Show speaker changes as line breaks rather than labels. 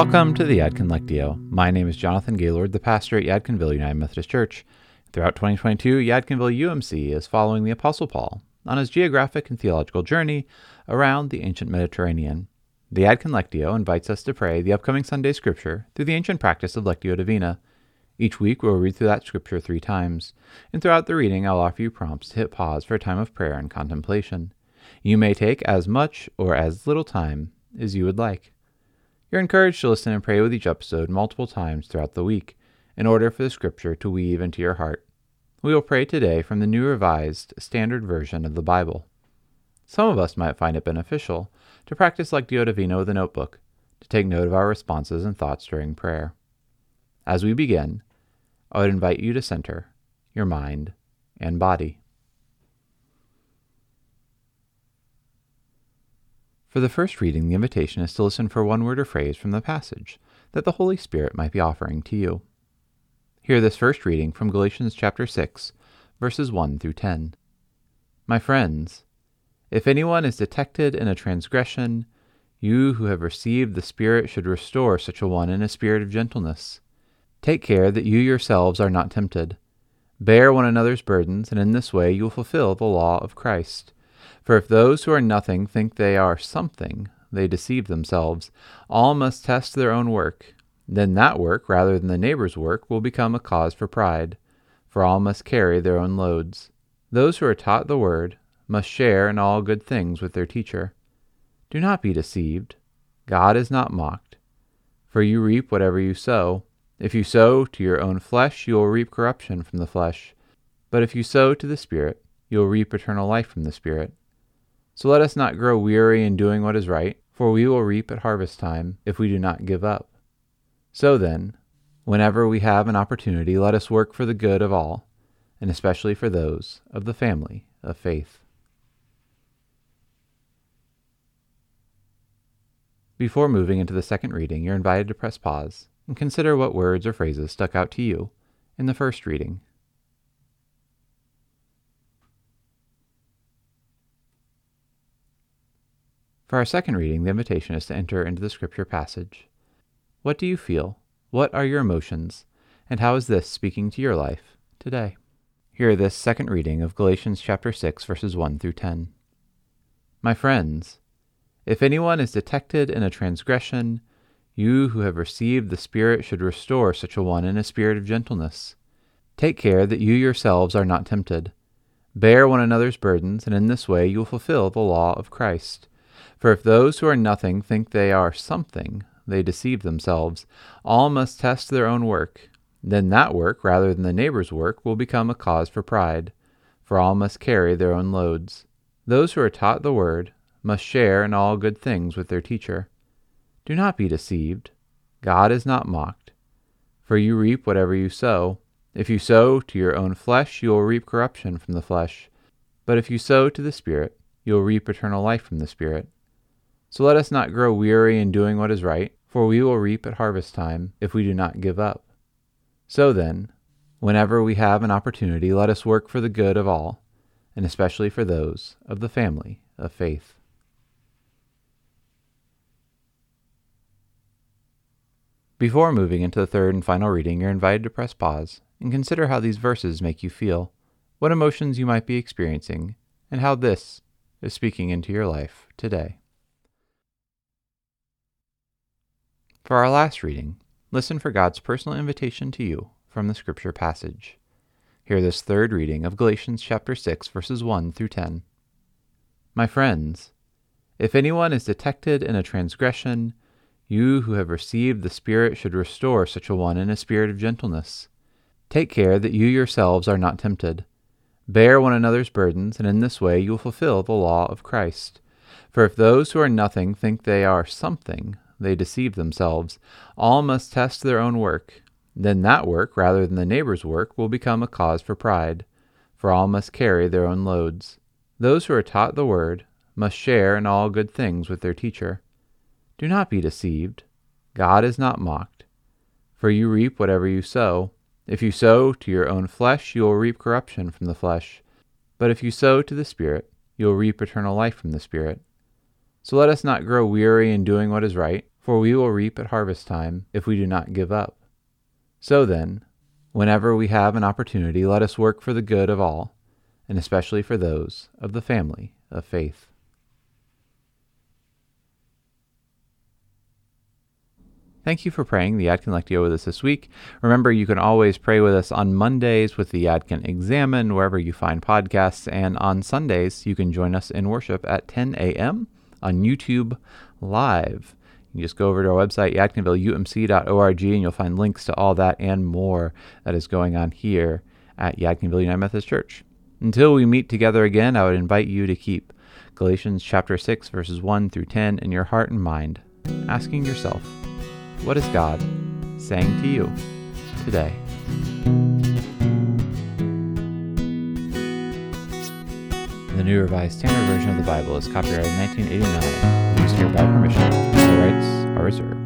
Welcome to the Yadkin Lectio. My name is Jonathan Gaylord, the pastor at Yadkinville United Methodist Church. Throughout 2022, Yadkinville UMC is following the Apostle Paul on his geographic and theological journey around the ancient Mediterranean. The Yadkin Lectio invites us to pray the upcoming Sunday scripture through the ancient practice of Lectio Divina. Each week we'll read through that scripture three times, and throughout the reading I'll offer you prompts to hit pause for a time of prayer and contemplation. You may take as much or as little time as you would like. You're encouraged to listen and pray with each episode multiple times throughout the week in order for the scripture to weave into your heart. We will pray today from the New Revised Standard Version of the Bible. Some of us might find it beneficial to practice Lectio Divina with a notebook, to take note of our responses and thoughts during prayer. As we begin, I would invite you to center your mind and body. For the first reading, the invitation is to listen for one word or phrase from the passage that the Holy Spirit might be offering to you. Hear this first reading from Galatians chapter 6, verses 1 through 10. My friends, if anyone is detected in a transgression, you who have received the Spirit should restore such a one in a spirit of gentleness. Take care that you yourselves are not tempted. Bear one another's burdens, and in this way you will fulfill the law of Christ. For if those who are nothing think they are something, they deceive themselves. All must test their own work. Then that work, rather than the neighbor's work, will become a cause for pride, for all must carry their own loads. Those who are taught the word must share in all good things with their teacher. Do not be deceived. God is not mocked. For you reap whatever you sow. If you sow to your own flesh, you will reap corruption from the flesh. But if you sow to the Spirit, you will reap eternal life from the Spirit. So let us not grow weary in doing what is right, for we will reap at harvest time if we do not give up. So then, whenever we have an opportunity, let us work for the good of all, and especially for those of the family of faith. Before moving into the second reading, you're invited to press pause and consider what words or phrases stuck out to you in the first reading. For our second reading, the invitation is to enter into the scripture passage. What do you feel? What are your emotions? And how is this speaking to your life today? Hear this second reading of Galatians chapter 6 verses 1 through 10. My friends, if anyone is detected in a transgression, you who have received the Spirit should restore such a one in a spirit of gentleness. Take care that you yourselves are not tempted. Bear one another's burdens, and in this way you will fulfill the law of Christ. For if those who are nothing think they are something, they deceive themselves. All must test their own work. Then that work, rather than the neighbor's work, will become a cause for pride, for all must carry their own loads. Those who are taught the word must share in all good things with their teacher. Do not be deceived. God is not mocked. For you reap whatever you sow. If you sow to your own flesh, you will reap corruption from the flesh. But if you sow to the Spirit, you will reap eternal life from the Spirit. So let us not grow weary in doing what is right, for we will reap at harvest time if we do not give up. So then, whenever we have an opportunity, let us work for the good of all, and especially for those of the family of faith. Before moving into the third and final reading, you're invited to press pause and consider how these verses make you feel, what emotions you might be experiencing, and how this is speaking into your life today. For our last reading, listen for God's personal invitation to you from the scripture passage. Hear this third reading of Galatians chapter 6 verses 1 through 10. My friends, if anyone is detected in a transgression, you who have received the Spirit should restore such a one in a spirit of gentleness. Take care that you yourselves are not tempted. Bear one another's burdens, and in this way you will fulfill the law of Christ. For if those who are nothing think they are something, they deceive themselves. All must test their own work. Then that work, rather than the neighbor's work, will become a cause for pride, for all must carry their own loads. Those who are taught the word must share in all good things with their teacher. Do not be deceived. God is not mocked. For you reap whatever you sow. If you sow to your own flesh, you will reap corruption from the flesh. But if you sow to the Spirit, you will reap eternal life from the Spirit. So let us not grow weary in doing what is right for we will reap at harvest time if we do not give up. So then, whenever we have an opportunity, let us work for the good of all, and especially for those of the family of faith. Thank you for praying the Yadkin Lectio with us this week. Remember, you can always pray with us on Mondays with the Yadkin Examen, wherever you find podcasts, and on Sundays, you can join us in worship at 10 a.m. on YouTube Live. You just go over to our website, yadkinvilleumc.org, and you'll find links to all that and more that is going on here at Yadkinville United Methodist Church. Until we meet together again, I would invite you to keep Galatians chapter 6, verses 1 through 10 in your heart and mind, asking yourself, what is God saying to you today? The New Revised Standard Version of the Bible is copyrighted 1989. Used here by permission. All rights are reserved.